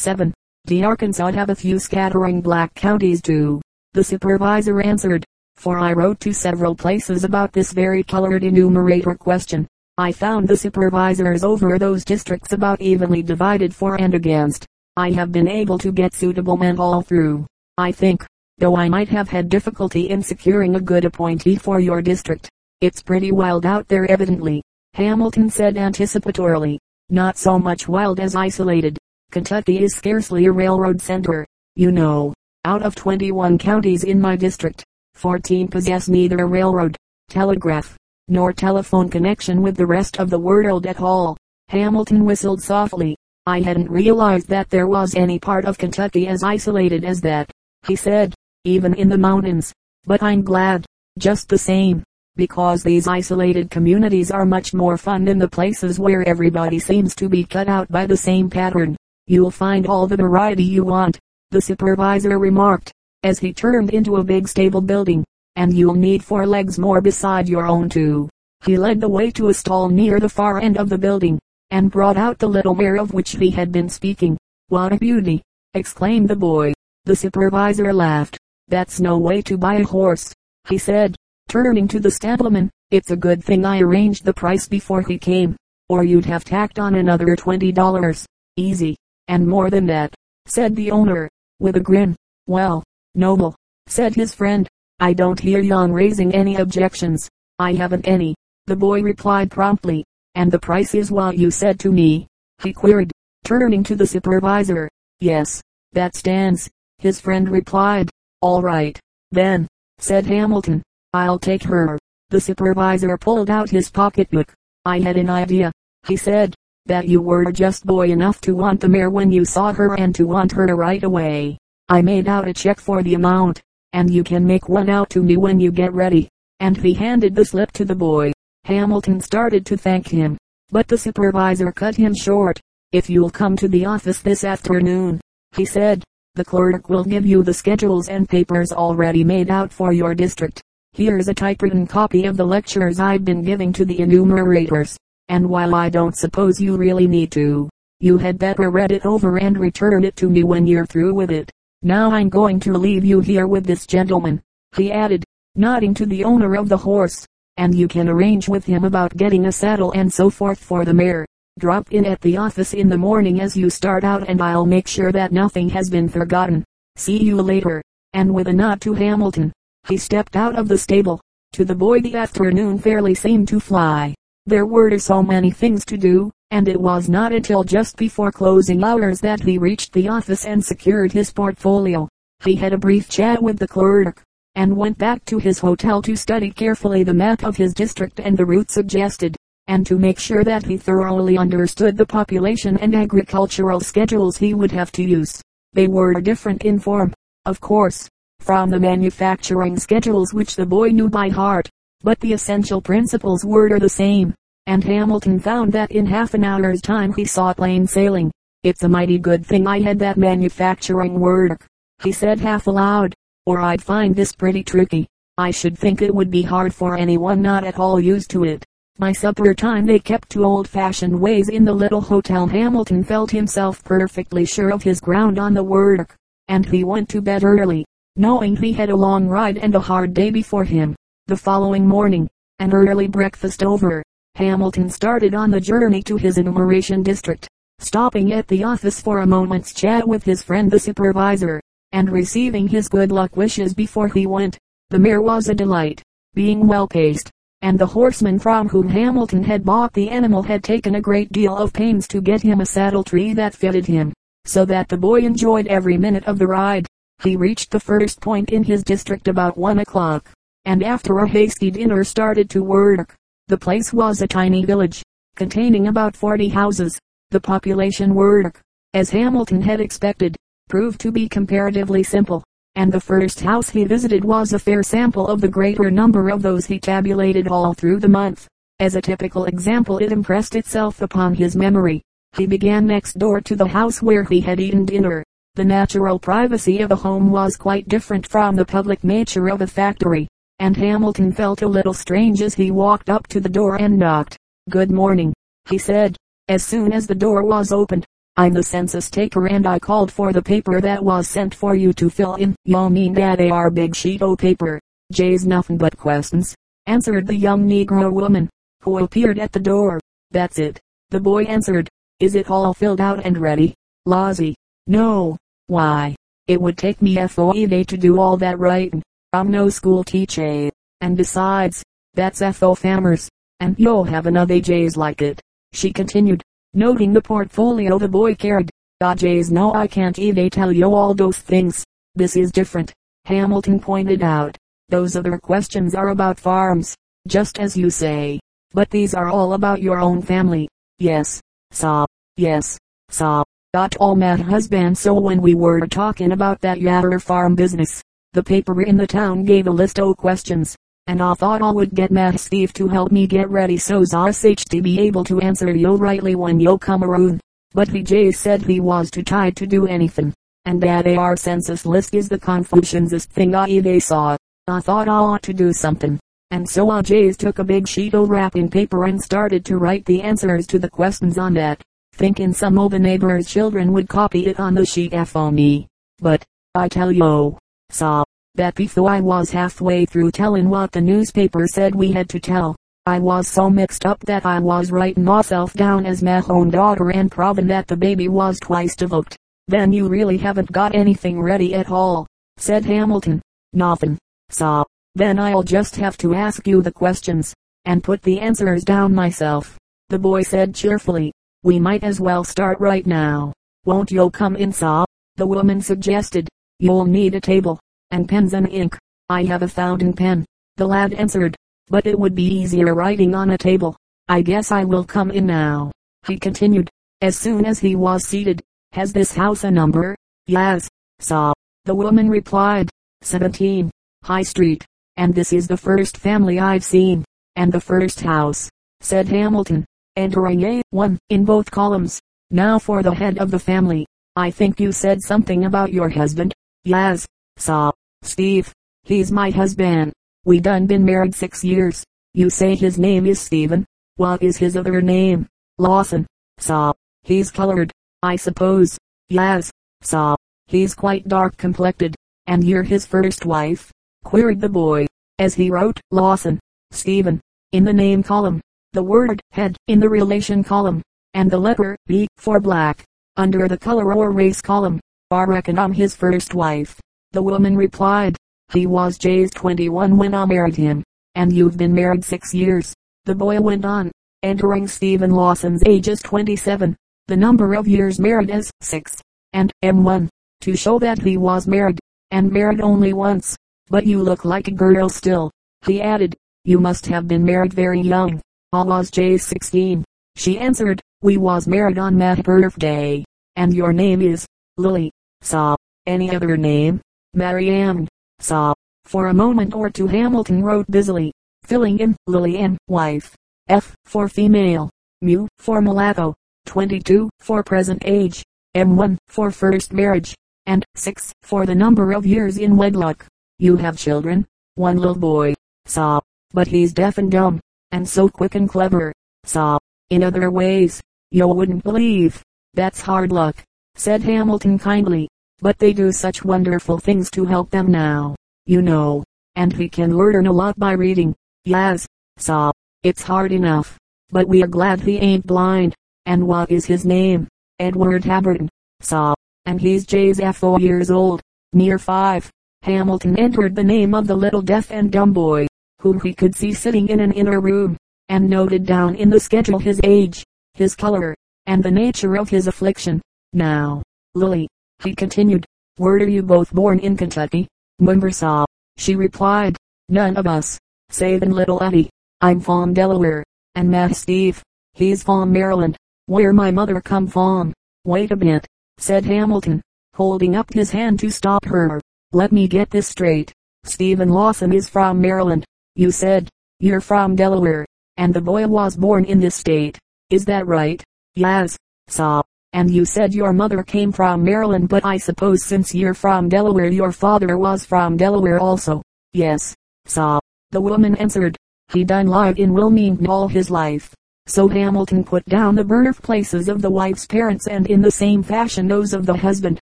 7. The Arkansas have a few scattering black counties too. The supervisor answered, for I wrote to several places about this very colored enumerator question. I found the supervisors over those districts about evenly divided for and against. I have been able to get suitable men all through. I think, though I might have had difficulty in securing a good appointee for your district. It's pretty wild out there evidently. Hamilton said anticipatorily. Not so much wild as isolated. Kentucky is scarcely a railroad center. You know, out of 21 counties in my district, 14 possess neither a railroad, telegraph, nor telephone connection with the rest of the world at all. Hamilton whistled softly. I hadn't realized that there was any part of Kentucky as isolated as that, he said, even in the mountains. But I'm glad, just the same, because these isolated communities are much more fun than the places where everybody seems to be cut out by the same pattern. You'll find all the variety you want, the supervisor remarked, as he turned into a big stable building and you'll need four legs more beside your own too. He led the way to a stall near the far end of the building, and brought out the little mare of which he had been speaking. What a beauty! exclaimed the boy. The supervisor laughed. That's no way to buy a horse, he said, turning to the stableman. It's a good thing I arranged the price before he came, or you'd have tacked on another twenty dollars. Easy, and more than that, said the owner, with a grin. Well, Noble, said his friend, I don't hear yon raising any objections. I haven't any, the boy replied promptly. And the price is what you said to me? He queried, turning to the supervisor. Yes, that stands, his friend replied. All right, then, said Hamilton. I'll take her. The supervisor pulled out his pocketbook. I had an idea, he said, that you were just boy enough to want the mare when you saw her and to want her right away. I made out a check for the amount and you can make one out to me when you get ready. And he handed the slip to the boy. Hamilton started to thank him, but the supervisor cut him short. If you'll come to the office this afternoon, he said, the clerk will give you the schedules and papers already made out for your district. Here's a typewritten copy of the lectures I've been giving to the enumerators, and while I don't suppose you really need to, you had better read it over and return it to me when you're through with it. Now I'm going to leave you here with this gentleman, he added, nodding to the owner of the horse, and you can arrange with him about getting a saddle and so forth for the mare. Drop in at the office in the morning as you start out and I'll make sure that nothing has been forgotten. See you later. And with a nod to Hamilton, he stepped out of the stable. To the boy the afternoon fairly seemed to fly. There were so many things to do, and it was not until just before closing hours that he reached the office and secured his portfolio. He had a brief chat with the clerk, and went back to his hotel to study carefully the map of his district and the route suggested, and to make sure that he thoroughly understood the population and agricultural schedules he would have to use. They were different in form, of course, from the manufacturing schedules which the boy knew by heart, but the essential principles were the same and Hamilton found that in half an hour's time he saw plain sailing. It's a mighty good thing I had that manufacturing work, he said half aloud, or I'd find this pretty tricky. I should think it would be hard for anyone not at all used to it. By supper time they kept to old-fashioned ways in the little hotel. Hamilton felt himself perfectly sure of his ground on the work, and he went to bed early, knowing he had a long ride and a hard day before him. The following morning, an early breakfast over, Hamilton started on the journey to his enumeration district, stopping at the office for a moment's chat with his friend the supervisor, and receiving his good luck wishes before he went. The mare was a delight, being well paced, and the horseman from whom Hamilton had bought the animal had taken a great deal of pains to get him a saddle tree that fitted him, so that the boy enjoyed every minute of the ride. He reached the first point in his district about one o'clock, and after a hasty dinner started to work. The place was a tiny village, containing about 40 houses. The population work, as Hamilton had expected, proved to be comparatively simple, and the first house he visited was a fair sample of the greater number of those he tabulated all through the month. As a typical example it impressed itself upon his memory. He began next door to the house where he had eaten dinner. The natural privacy of a home was quite different from the public nature of a factory and Hamilton felt a little strange as he walked up to the door and knocked. Good morning, he said, as soon as the door was opened. I'm the census taker and I called for the paper that was sent for you to fill in. You mean that are big sheet o' paper? Jay's nothing but questions, answered the young negro woman, who appeared at the door. That's it. The boy answered. Is it all filled out and ready? Lawsy. No. Why, it would take me FOE day to do all that writing. I'm no school teacher. And besides, that's FO Famers, and you'll have another J's like it. She continued, noting the portfolio the boy carried. Ah J's no I can't even tell you all those things. This is different. Hamilton pointed out. Those other questions are about farms, just as you say. But these are all about your own family. Yes. Sob. Yes. Sob. Got all Matt husband so when we were talking about that yatter farm business, the paper in the town gave a list o' questions, and I thought I would get Matt Steve to help me get ready so's I to be able to answer yo rightly when yo come around. But he said he was too tired to do anything, and that AR census list is the confusionest thing I ever saw. I thought I ought to do something. And so I just took a big sheet of wrapping paper and started to write the answers to the questions on that thinking some of the neighbor's children would copy it on the sheet for me. But, I tell you, saw, that before I was halfway through telling what the newspaper said we had to tell, I was so mixed up that I was writing myself down as my own daughter and proving that the baby was twice developed. Then you really haven't got anything ready at all, said Hamilton. Nothing, saw. Then I'll just have to ask you the questions, and put the answers down myself. The boy said cheerfully. We might as well start right now. Won't you come in, Saw? The woman suggested. You'll need a table, and pens and ink. I have a fountain pen. The lad answered. But it would be easier writing on a table. I guess I will come in now. He continued, as soon as he was seated. Has this house a number? Yes, Saw. The woman replied. 17, High Street. And this is the first family I've seen. And the first house, said Hamilton entering A1 in both columns. Now for the head of the family. I think you said something about your husband. Yes, saw. Steve. He's my husband. We done been married six years. You say his name is Stephen. What is his other name? Lawson. Saw. He's colored, I suppose. Yes, saw. He's quite dark complected. And you're his first wife? queried the boy, as he wrote Lawson, Stephen, in the name column the word head in the relation column, and the letter B for black, under the color or race column. I'm his first wife. The woman replied, he was Jay's 21 when I married him, and you've been married six years. The boy went on, entering Stephen Lawson's age as 27, the number of years married as 6, and M1, to show that he was married, and married only once. But you look like a girl still, he added. You must have been married very young. I was Jay's 16. She answered, we was married on my birthday. And your name is, Lily. Saw. Any other name? Marianne. Saw. For a moment or two Hamilton wrote busily, filling in Lillian, wife. F for female. Mu for mulatto. 22 for present age. M1 for first marriage. And 6 for the number of years in wedlock. You have children? One little boy. Saw. But he's deaf and dumb and so quick and clever. Saw. In other ways, you wouldn't believe. That's hard luck, said Hamilton kindly. But they do such wonderful things to help them now, you know. And he can learn a lot by reading. Yes, Saw. It's hard enough. But we are glad he ain't blind. And what is his name? Edward Haberton. Saw. And he's Jay's four years old. Near five. Hamilton entered the name of the little deaf and dumb boy whom he could see sitting in an inner room, and noted down in the schedule his age, his color, and the nature of his affliction. Now, Lily, he continued, where were you both born in Kentucky? Mumbersaw, she replied, none of us, savin' little Eddie. I'm from Delaware, and Matt Steve, he's from Maryland, where my mother come from. Wait a bit, said Hamilton, holding up his hand to stop her. Let me get this straight. Stephen Lawson is from Maryland, you said, you're from Delaware, and the boy was born in this state. Is that right? Yes, saw. And you said your mother came from Maryland but I suppose since you're from Delaware your father was from Delaware also. Yes, saw. The woman answered. He done lived in Wilmington all his life. So Hamilton put down the birthplaces of the wife's parents and in the same fashion those of the husband,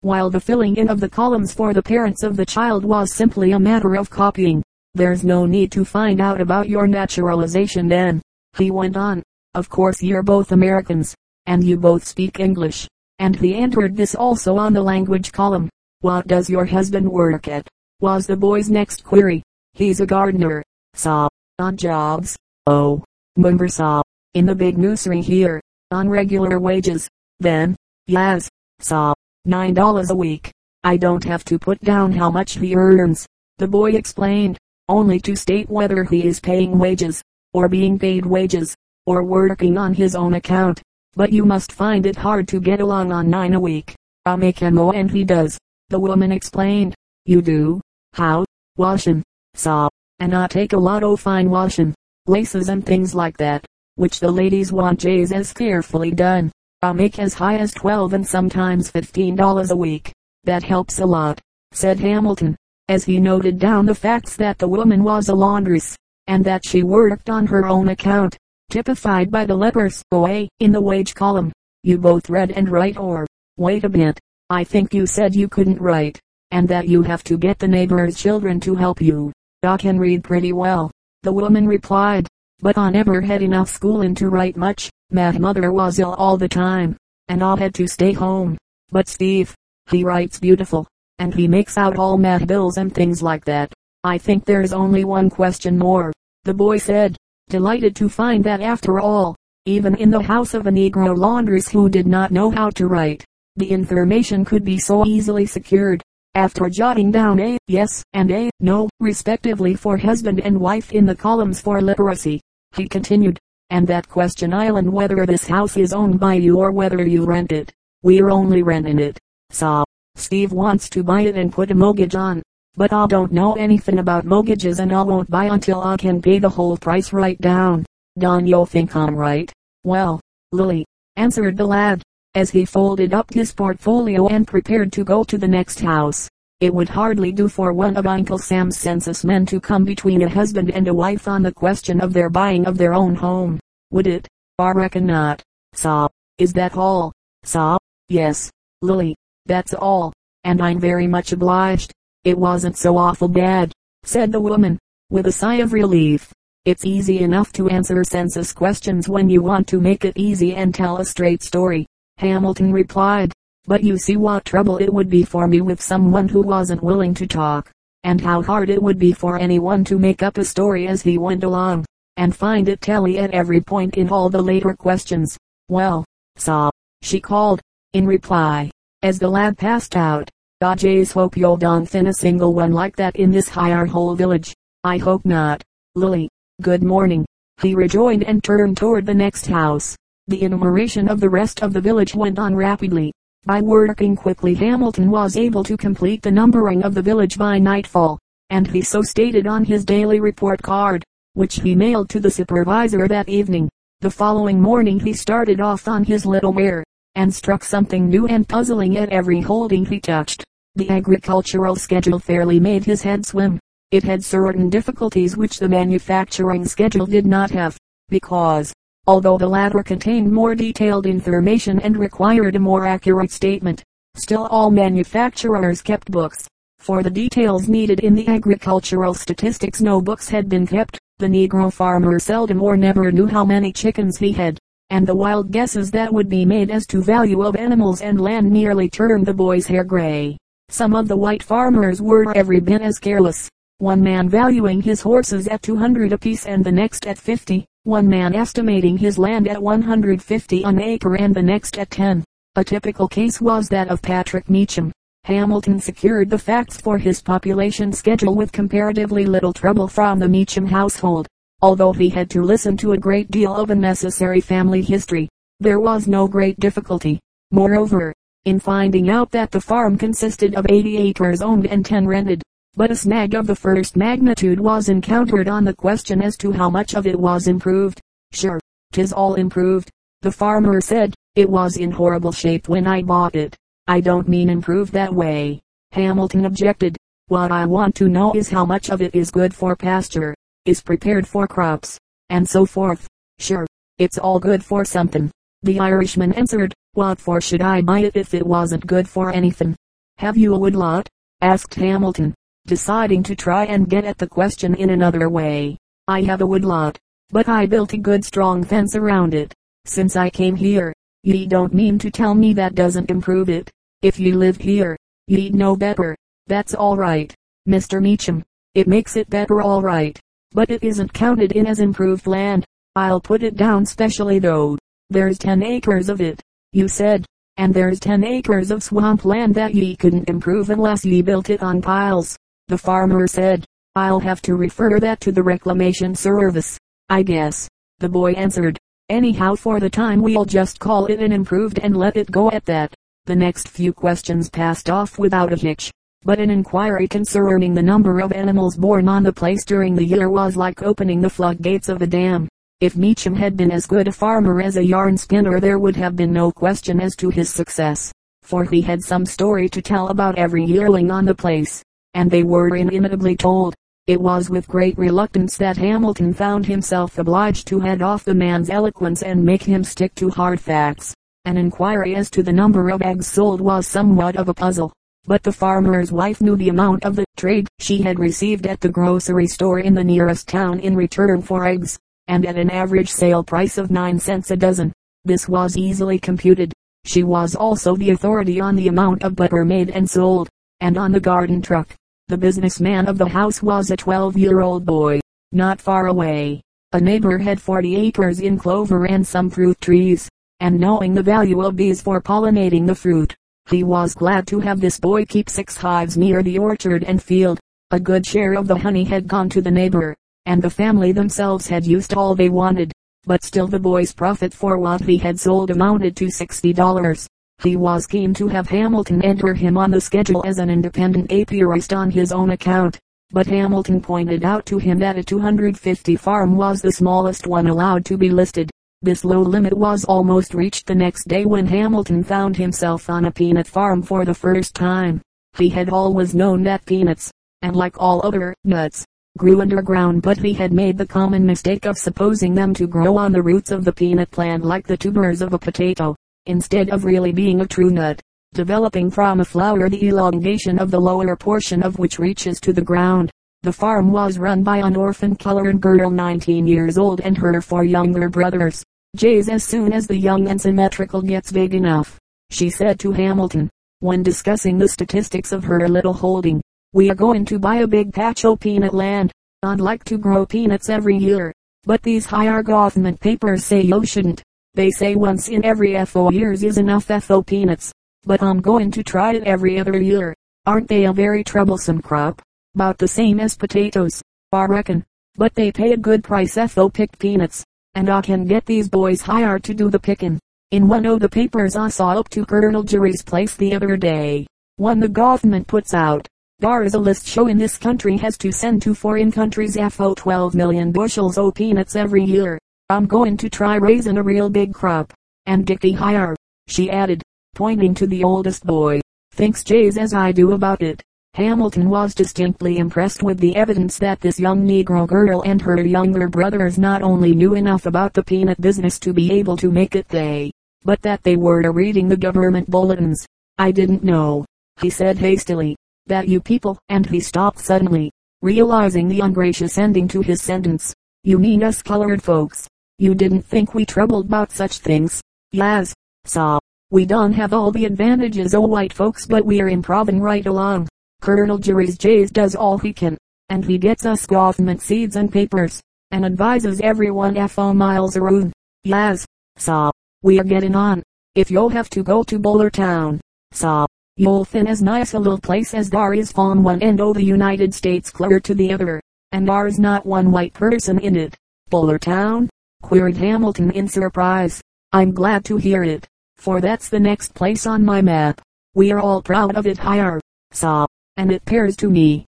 while the filling in of the columns for the parents of the child was simply a matter of copying. There's no need to find out about your naturalization then, he went on. Of course you're both Americans, and you both speak English. And he entered this also on the language column. What does your husband work at? Was the boy's next query. He's a gardener. Saw. On jobs. Oh. Member saw. In the big nursery here. On regular wages. Then. Yes. Saw. Nine dollars a week. I don't have to put down how much he earns. The boy explained. Only to state whether he is paying wages, or being paid wages, or working on his own account. But you must find it hard to get along on nine a week. I'll make him and he does. The woman explained. You do? How? Washing. Saw. And I take a lot o' fine washin', Laces and things like that. Which the ladies want jays as carefully done. I make as high as twelve and sometimes fifteen dollars a week. That helps a lot, said Hamilton, as he noted down the facts that the woman was a laundress, and that she worked on her own account, typified by the letters OA in the wage column. You both read and write or, wait a bit, I think you said you couldn't write, and that you have to get the neighbor's children to help you. I can read pretty well, the woman replied, but I never had enough schooling to write much. My mother was ill all the time, and I had to stay home. But Steve, he writes beautiful, and he makes out all my bills and things like that. I think there's only one question more, the boy said, delighted to find that after all, even in the house of a Negro laundress who did not know how to write, the information could be so easily secured. After jotting down a yes and a no, respectively for husband and wife in the columns for literacy, he continued, and that question island whether this house is owned by you or whether you rent it. We're only renting it. So, Steve wants to buy it and put a mortgage on. But I don't know anything about mortgages and I won't buy until I can pay the whole price right down. Don you think I'm right? Well, Lily, answered the lad, as he folded up his portfolio and prepared to go to the next house. It would hardly do for one of Uncle Sam's census men to come between a husband and a wife on the question of their buying of their own home. Would it? I reckon not. So, is that all? So, yes, Lily, that's all. And I'm very much obliged. It wasn't so awful bad, said the woman, with a sigh of relief. It's easy enough to answer census questions when you want to make it easy and tell a straight story. Hamilton replied. But you see what trouble it would be for me with someone who wasn't willing to talk, and how hard it would be for anyone to make up a story as he went along, and find it tally at every point in all the later questions. Well, so, she called, in reply, as the lad passed out. God jays hope you'll don't fin a single one like that in this higher whole village. I hope not. Lily, good morning. He rejoined and turned toward the next house. The enumeration of the rest of the village went on rapidly. By working quickly Hamilton was able to complete the numbering of the village by nightfall, and he so stated on his daily report card, which he mailed to the supervisor that evening. The following morning he started off on his little mare, and struck something new and puzzling at every holding he touched. The agricultural schedule fairly made his head swim. It had certain difficulties which the manufacturing schedule did not have, because, Although the latter contained more detailed information and required a more accurate statement, still all manufacturers kept books. For the details needed in the agricultural statistics no books had been kept. The Negro farmer seldom or never knew how many chickens he had, and the wild guesses that would be made as to value of animals and land nearly turned the boy's hair gray. Some of the white farmers were every bit as careless, one man valuing his horses at 200 apiece and the next at 50 one man estimating his land at 150 an acre and the next at 10. A typical case was that of Patrick Meacham. Hamilton secured the facts for his population schedule with comparatively little trouble from the Meacham household. Although he had to listen to a great deal of unnecessary family history, there was no great difficulty. Moreover, in finding out that the farm consisted of 80 acres owned and 10 rented, but a snag of the first magnitude was encountered on the question as to how much of it was improved. Sure, 'tis all improved, the farmer said. It was in horrible shape when I bought it. I don't mean improved that way. Hamilton objected. What I want to know is how much of it is good for pasture, is prepared for crops, and so forth. Sure, It's all good for something. The Irishman answered, what for should I buy it if it wasn't good for anything? Have you a woodlot? asked Hamilton, deciding to try and get at the question in another way. I have a woodlot, but I built a good strong fence around it. Since I came here, ye don't mean to tell me that doesn't improve it. If you lived here, ye'd know better. That's all right, Mr. Meacham. It makes it better all right, but it isn't counted in as improved land. I'll put it down specially though. There's ten acres of it, you said, and there's ten acres of swamp land that ye couldn't improve unless ye built it on piles. The farmer said, I'll have to refer that to the reclamation service. I guess. The boy answered. Anyhow for the time we'll just call it an improved and let it go at that. The next few questions passed off without a hitch. But an inquiry concerning the number of animals born on the place during the year was like opening the floodgates of a dam. If Meacham had been as good a farmer as a yarn spinner there would have been no question as to his success. For he had some story to tell about every yearling on the place. And they were inimitably told. It was with great reluctance that Hamilton found himself obliged to head off the man's eloquence and make him stick to hard facts. An inquiry as to the number of eggs sold was somewhat of a puzzle. But the farmer's wife knew the amount of the trade she had received at the grocery store in the nearest town in return for eggs, and at an average sale price of 9 cents a dozen. This was easily computed. She was also the authority on the amount of butter made and sold, and on the garden truck. The businessman of the house was a 12-year-old boy. Not far away, a neighbor had 40 acres in clover and some fruit trees, and knowing the value of bees for pollinating the fruit, he was glad to have this boy keep six hives near the orchard and field. A good share of the honey had gone to the neighbor, and the family themselves had used all they wanted. But still the boy's profit for what he had sold amounted to $60. He was keen to have Hamilton enter him on the schedule as an independent apiarist on his own account. But Hamilton pointed out to him that a 250 farm was the smallest one allowed to be listed. This low limit was almost reached the next day when Hamilton found himself on a peanut farm for the first time. He had always known that peanuts, and like all other nuts, grew underground but he had made the common mistake of supposing them to grow on the roots of the peanut plant like the tubers of a potato instead of really being a true nut, developing from a flower the elongation of the lower portion of which reaches to the ground. The farm was run by an orphan colored girl 19 years old and her four younger brothers. Jays as soon as the young and symmetrical gets big enough, she said to Hamilton, when discussing the statistics of her little holding. We are going to buy a big patch of peanut land. I'd like to grow peanuts every year, but these higher government papers say you shouldn't. They say once in every FO years is enough FO peanuts. But I'm going to try it every other year. Aren't they a very troublesome crop? About the same as potatoes, I reckon. But they pay a good price FO picked peanuts. And I can get these boys hired to do the picking. In one of the papers I saw up to Colonel Jerry's place the other day. One the government puts out. Dar is a list showing this country has to send to foreign countries FO 12 million bushels o peanuts every year. I'm going to try raising a real big crop. And Dickie higher, she added, pointing to the oldest boy, thinks Jays as I do about it. Hamilton was distinctly impressed with the evidence that this young Negro girl and her younger brothers not only knew enough about the peanut business to be able to make it they, but that they were reading the government bulletins. I didn't know, he said hastily, that you people, and he stopped suddenly, realizing the ungracious ending to his sentence. You mean us colored folks. You didn't think we troubled about such things. Yas, saw. We don't have all the advantages o' white folks but we're improving right along. Colonel Jerry's Jays does all he can, and he gets us government seeds and papers, and advises everyone FO miles around. Yas, saw. We're getting on. If you'll have to go to Bowler Town, saw, you'll find as nice a little place as dar is from one end o' the United States clear to the other, and dar's not one white person in it. Bowler Town? queried Hamilton in surprise. I'm glad to hear it, for that's the next place on my map. We are all proud of it higher, saw, and it pairs to me.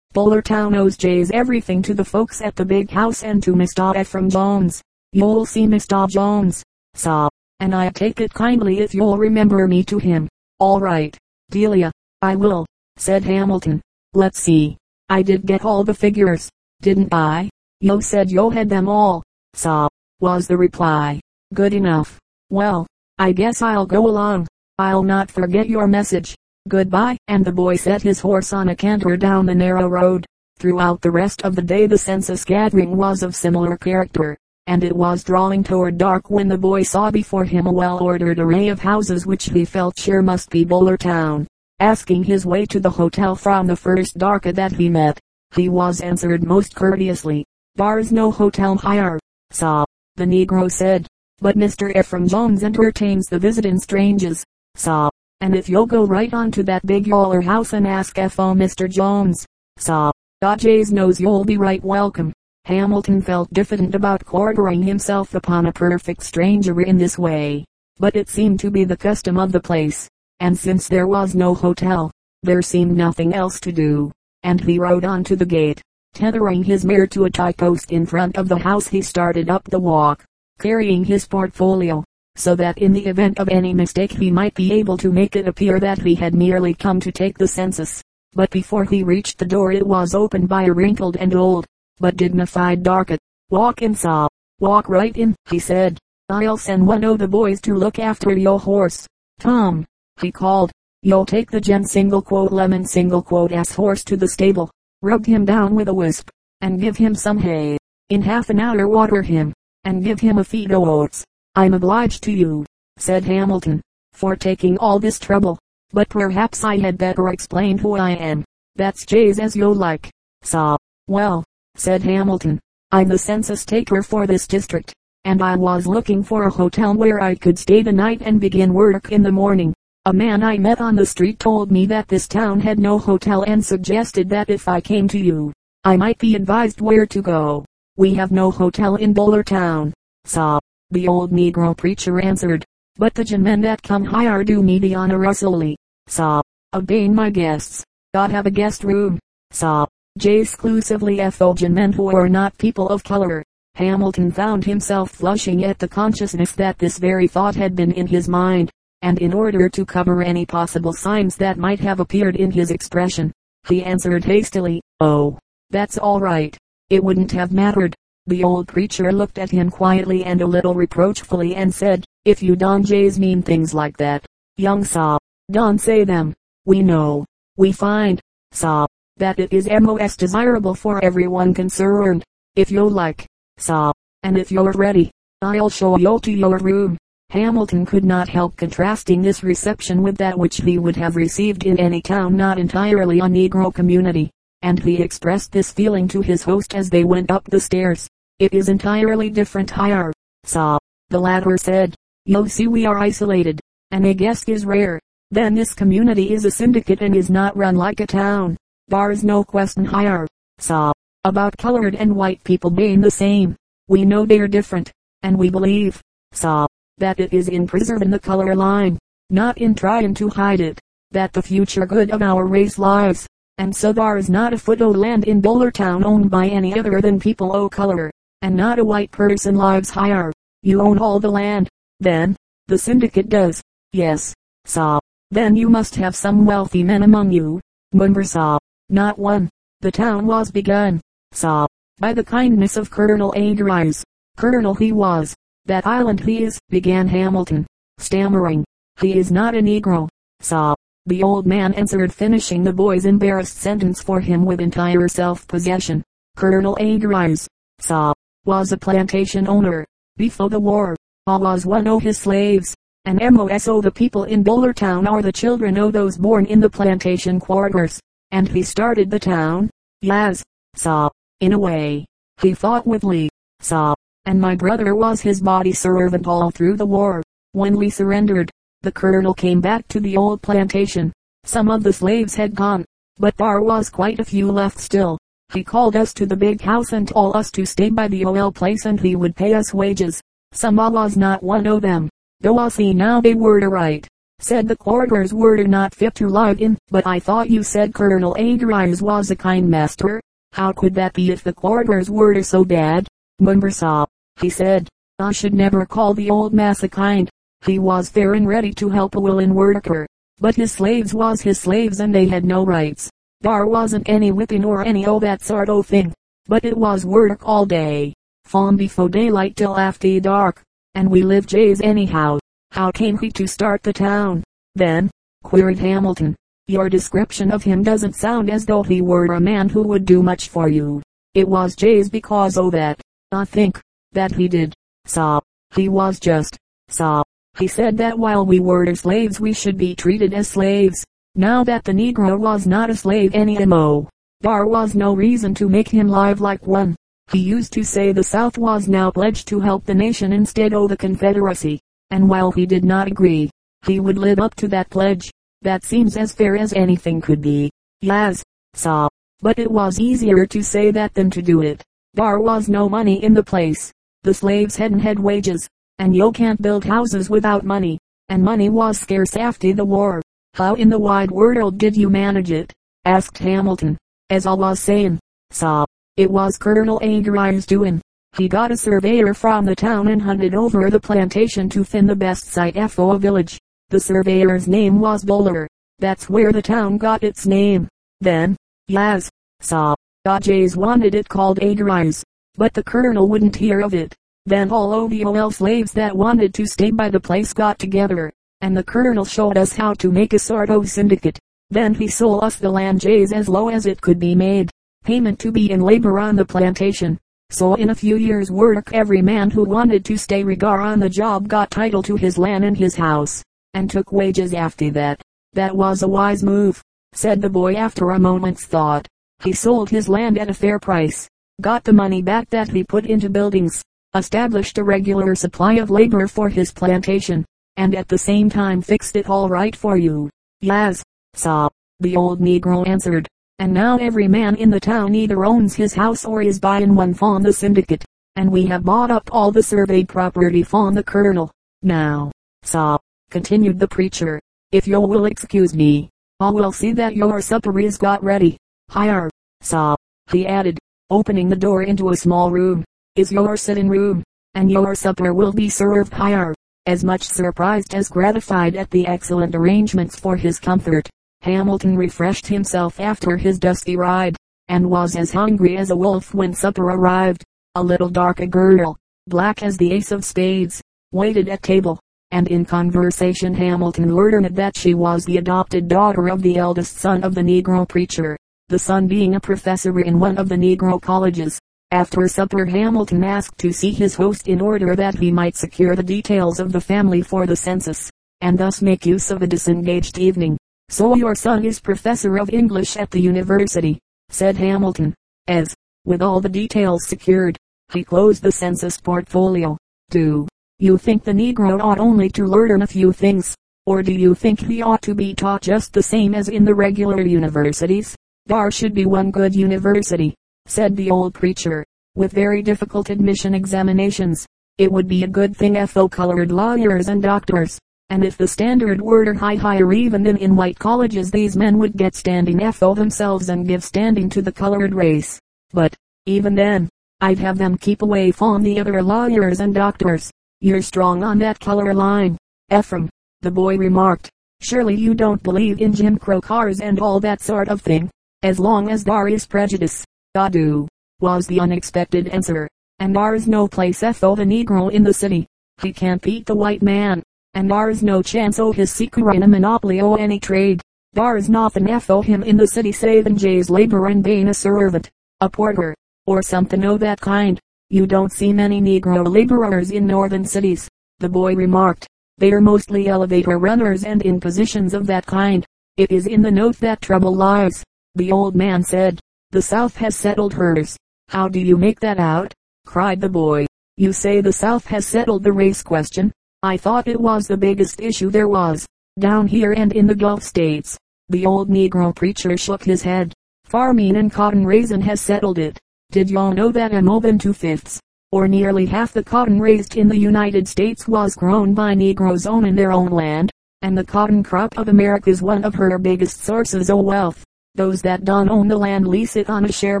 Town owes Jay's everything to the folks at the big house and to Miss Mr. Ephraim Jones. You'll see Miss Mr. Jones, saw, and I take it kindly if you'll remember me to him. All right, Delia, I will, said Hamilton. Let's see. I did get all the figures, didn't I? Yo said yo had them all, saw was the reply. Good enough. Well, I guess I'll go along. I'll not forget your message. Goodbye. And the boy set his horse on a canter down the narrow road. Throughout the rest of the day the census gathering was of similar character, and it was drawing toward dark when the boy saw before him a well-ordered array of houses which he felt sure must be Bowler Town. Asking his way to the hotel from the first darka that he met, he was answered most courteously, Bar's no hotel hire, saw, the negro said, but Mr. Ephraim Jones entertains the visitin' strangers, saw, and if you'll go right on to that big yaller house and ask F.O. Mr. Jones, saw, Jays knows you'll be right welcome. Hamilton felt diffident about quartering himself upon a perfect stranger in this way, but it seemed to be the custom of the place, and since there was no hotel, there seemed nothing else to do, and he rode on to the gate. Tethering his mare to a tie post in front of the house he started up the walk, carrying his portfolio, so that in the event of any mistake he might be able to make it appear that he had merely come to take the census. But before he reached the door it was opened by a wrinkled and old, but dignified Darkett. Walk in, saw. Walk right in, he said. I'll send one o' the boys to look after your horse. Tom, he called, you'll take the gen single quote lemon single quote ass horse to the stable rub him down with a wisp, and give him some hay. In half an hour water him, and give him a feed o' oats. I'm obliged to you, said Hamilton, for taking all this trouble, but perhaps I had better explain who I am. That's Jay's as you like. Saw. Well, said Hamilton, I'm the census taker for this district, and I was looking for a hotel where I could stay the night and begin work in the morning. A man I met on the street told me that this town had no hotel and suggested that if I came to you, I might be advised where to go. We have no hotel in Bowler Town. Saw. The old negro preacher answered. But the gentlemen that come higher do me the honor rustily. Saw. Obeying my guests. God have a guest room. Saw. J exclusively Ethiopian men who are not people of color. Hamilton found himself flushing at the consciousness that this very thought had been in his mind and in order to cover any possible signs that might have appeared in his expression, he answered hastily, Oh, that's all right. It wouldn't have mattered. The old preacher looked at him quietly and a little reproachfully and said, If you Don Jays mean things like that, young Saw, don't say them. We know, we find, Saw, that it is most desirable for everyone concerned. If you like, Saw, and if you're ready, I'll show you to your room. Hamilton could not help contrasting this reception with that which he would have received in any town not entirely a Negro community, and he expressed this feeling to his host as they went up the stairs. It is entirely different higher, saw, the latter said. You see we are isolated, and a guest is rare. Then this community is a syndicate and is not run like a town. Bar's no question higher, saw, about colored and white people being the same. We know they're different, and we believe, saw, that it is in preserving the color line, not in trying to hide it, that the future good of our race lies. And so there is not a foot o' land in Bowler Town owned by any other than people o' color, and not a white person lives higher. You own all the land. Then, the syndicate does. Yes, saw. Then you must have some wealthy men among you. Mumber saw. Not one. The town was begun, saw, by the kindness of Colonel Agariz. Colonel he was, that island he is, began Hamilton, stammering. He is not a Negro. Saw. The old man answered finishing the boy's embarrassed sentence for him with entire self-possession. Colonel Agariz, saw, was a plantation owner. Before the war, all was one o' his slaves. And MOSO the people in Bowler Town are the children o' those born in the plantation quarters. And he started the town. Yes, saw, in a way. He fought with Lee, saw, and my brother was his body servant all through the war. When we surrendered, the colonel came back to the old plantation. Some of the slaves had gone, but there was quite a few left still. He called us to the big house and told us to stay by the oil place and he would pay us wages. Some of was not one of them, though I see now they were to right. Said the quarters were not fit to live in, but I thought you said Colonel Agariz was a kind master. How could that be if the quarters were so bad? Mumber saw he said. I should never call the old massa kind. He was fair and ready to help a willing worker. But his slaves was his slaves and they had no rights. There wasn't any whipping or any o' that sort o' thing. But it was work all day. From before daylight till after dark. and we live jays anyhow. How came he to start the town, then? queried Hamilton. Your description of him doesn't sound as though he were a man who would do much for you. It was jays because o' that, I think, that he did. So, he was just, so, he said that while we were slaves we should be treated as slaves. Now that the Negro was not a slave anymore, there was no reason to make him live like one. He used to say the South was now pledged to help the nation instead of the Confederacy. And while he did not agree, he would live up to that pledge. That seems as fair as anything could be. Yes, so, but it was easier to say that than to do it. There was no money in the place. The slaves hadn't had wages, and you can't build houses without money, and money was scarce after the war. How in the wide world did you manage it? asked Hamilton. As I was saying, so, it was Colonel Aguirre's doing. He got a surveyor from the town and hunted over the plantation to find the best site for a village. The surveyor's name was Bowler. That's where the town got its name. Then, yes, so, Jays wanted it called Aguirre's, but the colonel wouldn't hear of it. Then all of the OL slaves that wanted to stay by the place got together, and the colonel showed us how to make a sort of syndicate. Then he sold us the land jays as low as it could be made, payment to be in labor on the plantation. So in a few years work every man who wanted to stay regar on the job got title to his land and his house, and took wages after that. That was a wise move, said the boy after a moment's thought. He sold his land at a fair price, got the money back that he put into buildings, established a regular supply of labor for his plantation, and at the same time fixed it all right for you. Yes, sir, the old negro answered. And now every man in the town either owns his house or is buying one from the syndicate, and we have bought up all the surveyed property from the colonel. Now, sir, continued the preacher, if you will excuse me, I will see that your supper is got ready. Higher, sir, he added, opening the door into a small room is your sitting room, and your supper will be served higher. As much surprised as gratified at the excellent arrangements for his comfort, Hamilton refreshed himself after his dusty ride, and was as hungry as a wolf when supper arrived. A little dark girl, black as the ace of spades, waited at table, and in conversation Hamilton learned that she was the adopted daughter of the eldest son of the Negro preacher, the son being a professor in one of the Negro colleges. After supper Hamilton asked to see his host in order that he might secure the details of the family for the census, and thus make use of a disengaged evening. So your son is professor of English at the university, said Hamilton, as, with all the details secured, he closed the census portfolio. Do you think the Negro ought only to learn a few things, or do you think he ought to be taught just the same as in the regular universities? There should be one good university, said the old preacher, with very difficult admission examinations. It would be a good thing if all colored lawyers and doctors, and if the standard were high higher even than in white colleges these men would get standing FO themselves and give standing to the colored race. But, even then, I'd have them keep away from the other lawyers and doctors. You're strong on that color line, Ephraim, the boy remarked. Surely you don't believe in Jim Crow cars and all that sort of thing. As long as there is prejudice, I do, was the unexpected answer. And there's no place for the Negro in the city. He can't beat the white man, and there's no chance o' his securing a monopoly o' any trade. There's nothing for him in the city saving Jay's labor and being a servant, a porter, or something o' that kind. You don't see many Negro laborers in northern cities, the boy remarked. They're mostly elevator runners and in positions of that kind. It is in the note that trouble lies, the old man said. The South has settled hers. How do you make that out? cried the boy. You say the South has settled the race question. I thought it was the biggest issue there was, down here and in the Gulf states. The old Negro preacher shook his head. Farming and cotton raising has settled it. Did y'all know that a more than two-fifths, or nearly half the cotton raised in the United States was grown by Negroes owning their own land, and the cotton crop of America is one of her biggest sources of wealth. Those that don't own the land lease it on a share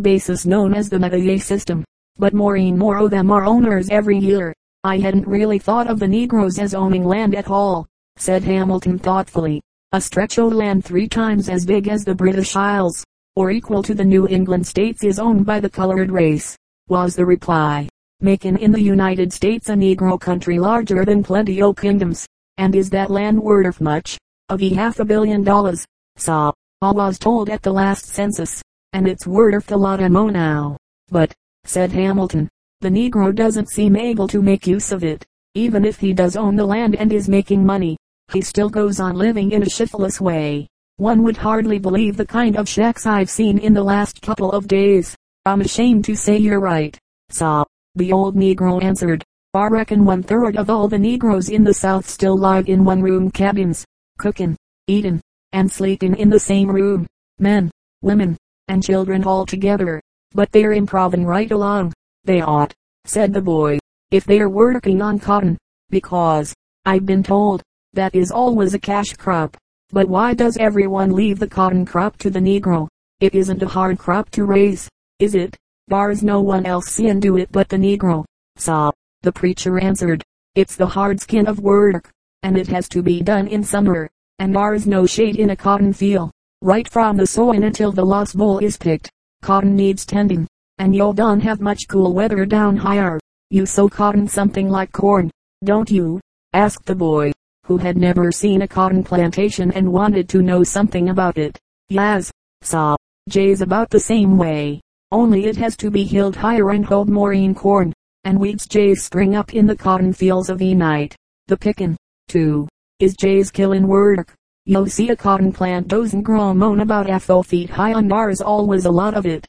basis known as the metayer system. But more and more of them are owners every year. I hadn't really thought of the Negroes as owning land at all, said Hamilton thoughtfully. A stretch of land three times as big as the British Isles, or equal to the New England states is owned by the colored race, was the reply. making in the United States a negro country larger than plenty o kingdoms. And is that land worth much? Of ye half a billion dollars. Saw, all was told at the last census, and it's worth a lot more now. But, said Hamilton, the negro doesn't seem able to make use of it. Even if he does own the land and is making money, he still goes on living in a shiftless way. One would hardly believe the kind of shacks I've seen in the last couple of days. I'm ashamed to say you're right. Saw, the old negro answered. I reckon one third of all the negroes in the south still live in one room cabins, cooking, eating, and sleeping in the same room. Men, women, and children all together. But they're improving right along. They ought, said the boy, if they're working on cotton, because, I've been told, that is always a cash crop. But why does everyone leave the cotton crop to the Negro? It isn't a hard crop to raise, is it? Bars no one else seein' do it but the Negro. Saw, the preacher answered. It's the hard skin of work, and it has to be done in summer, and bars no shade in a cotton field. Right from the sowing until the lost boll is picked, cotton needs tending, and you don't have much cool weather down higher. You sow cotton something like corn, don't you? asked the boy who had never seen a cotton plantation and wanted to know something about it. Yas, saw, Jay's about the same way, only it has to be hilled higher and hold more in corn, and weeds Jays spring up in the cotton fields of the night. The pickin', too, is Jay's killin' work. You'll see a cotton plant doesn't grow moan about a feet high on bars always a lot of it.